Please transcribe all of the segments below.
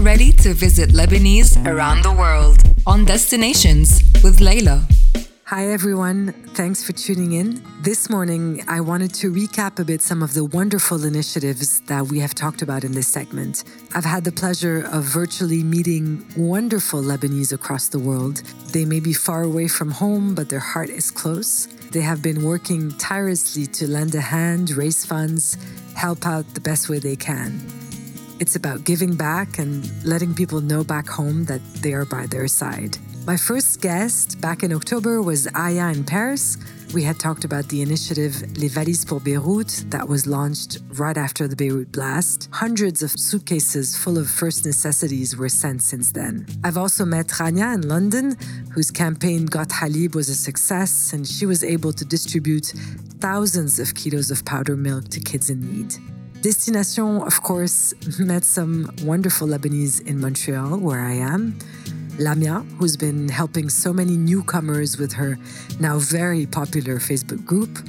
Ready to visit Lebanese around the world on Destinations with Leila. Hi, everyone. Thanks for tuning in. This morning, I wanted to recap a bit some of the wonderful initiatives that we have talked about in this segment. I've had the pleasure of virtually meeting wonderful Lebanese across the world. They may be far away from home, but their heart is close. They have been working tirelessly to lend a hand, raise funds, help out the best way they can. It's about giving back and letting people know back home that they are by their side. My first guest back in October was Aya in Paris. We had talked about the initiative Les Valises pour Beirut that was launched right after the Beirut blast. Hundreds of suitcases full of first necessities were sent since then. I've also met Rania in London, whose campaign Got Halib was a success, and she was able to distribute thousands of kilos of powder milk to kids in need. Destination, of course, met some wonderful Lebanese in Montreal, where I am. Lamia, who's been helping so many newcomers with her now very popular Facebook group.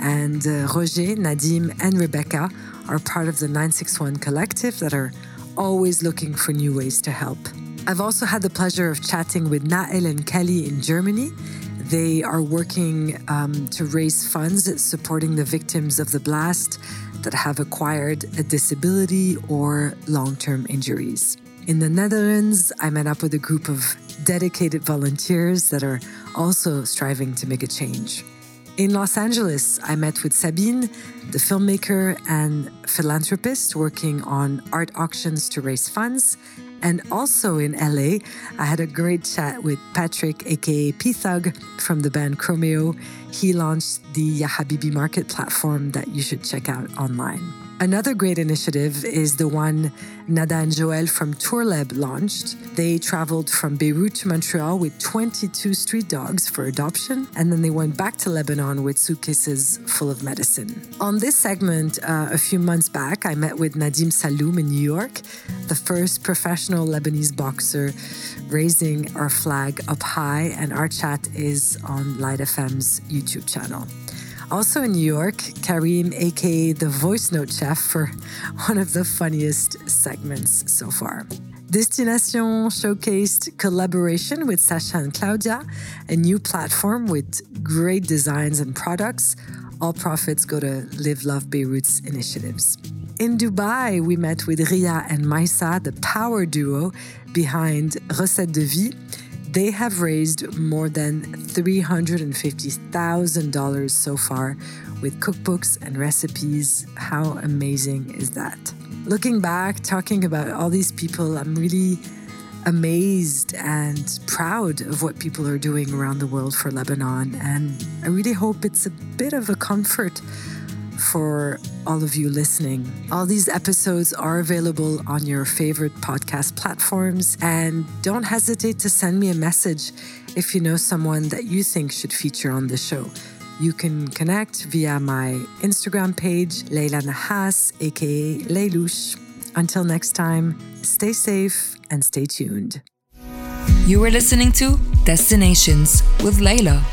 And uh, Roger, Nadim, and Rebecca are part of the 961 collective that are always looking for new ways to help. I've also had the pleasure of chatting with Nael and Kelly in Germany. They are working um, to raise funds supporting the victims of the blast that have acquired a disability or long term injuries. In the Netherlands, I met up with a group of dedicated volunteers that are also striving to make a change. In Los Angeles, I met with Sabine, the filmmaker and philanthropist working on art auctions to raise funds. And also in LA, I had a great chat with Patrick, aka P Thug, from the band Chromeo. He launched the Ya Habibi Market platform that you should check out online. Another great initiative is the one Nada and Joel from Tourlab launched. They traveled from Beirut to Montreal with 22 street dogs for adoption, and then they went back to Lebanon with suitcases full of medicine. On this segment, uh, a few months back, I met with Nadim Saloum in New York, the first professional Lebanese boxer raising our flag up high, and our chat is on Light FM's YouTube channel. Also in New York, Karim, aka the voice note chef, for one of the funniest segments so far. Destination showcased collaboration with Sasha and Claudia, a new platform with great designs and products. All profits go to Live Love Beirut's initiatives. In Dubai, we met with Ria and Maisa, the power duo behind Recette de Vie, they have raised more than $350,000 so far with cookbooks and recipes. How amazing is that? Looking back, talking about all these people, I'm really amazed and proud of what people are doing around the world for Lebanon. And I really hope it's a bit of a comfort for all of you listening. All these episodes are available on your favorite podcast platforms. And don't hesitate to send me a message if you know someone that you think should feature on the show. You can connect via my Instagram page, Leila Nahas, aka Leilouche. Until next time, stay safe and stay tuned. You were listening to Destinations with Leila.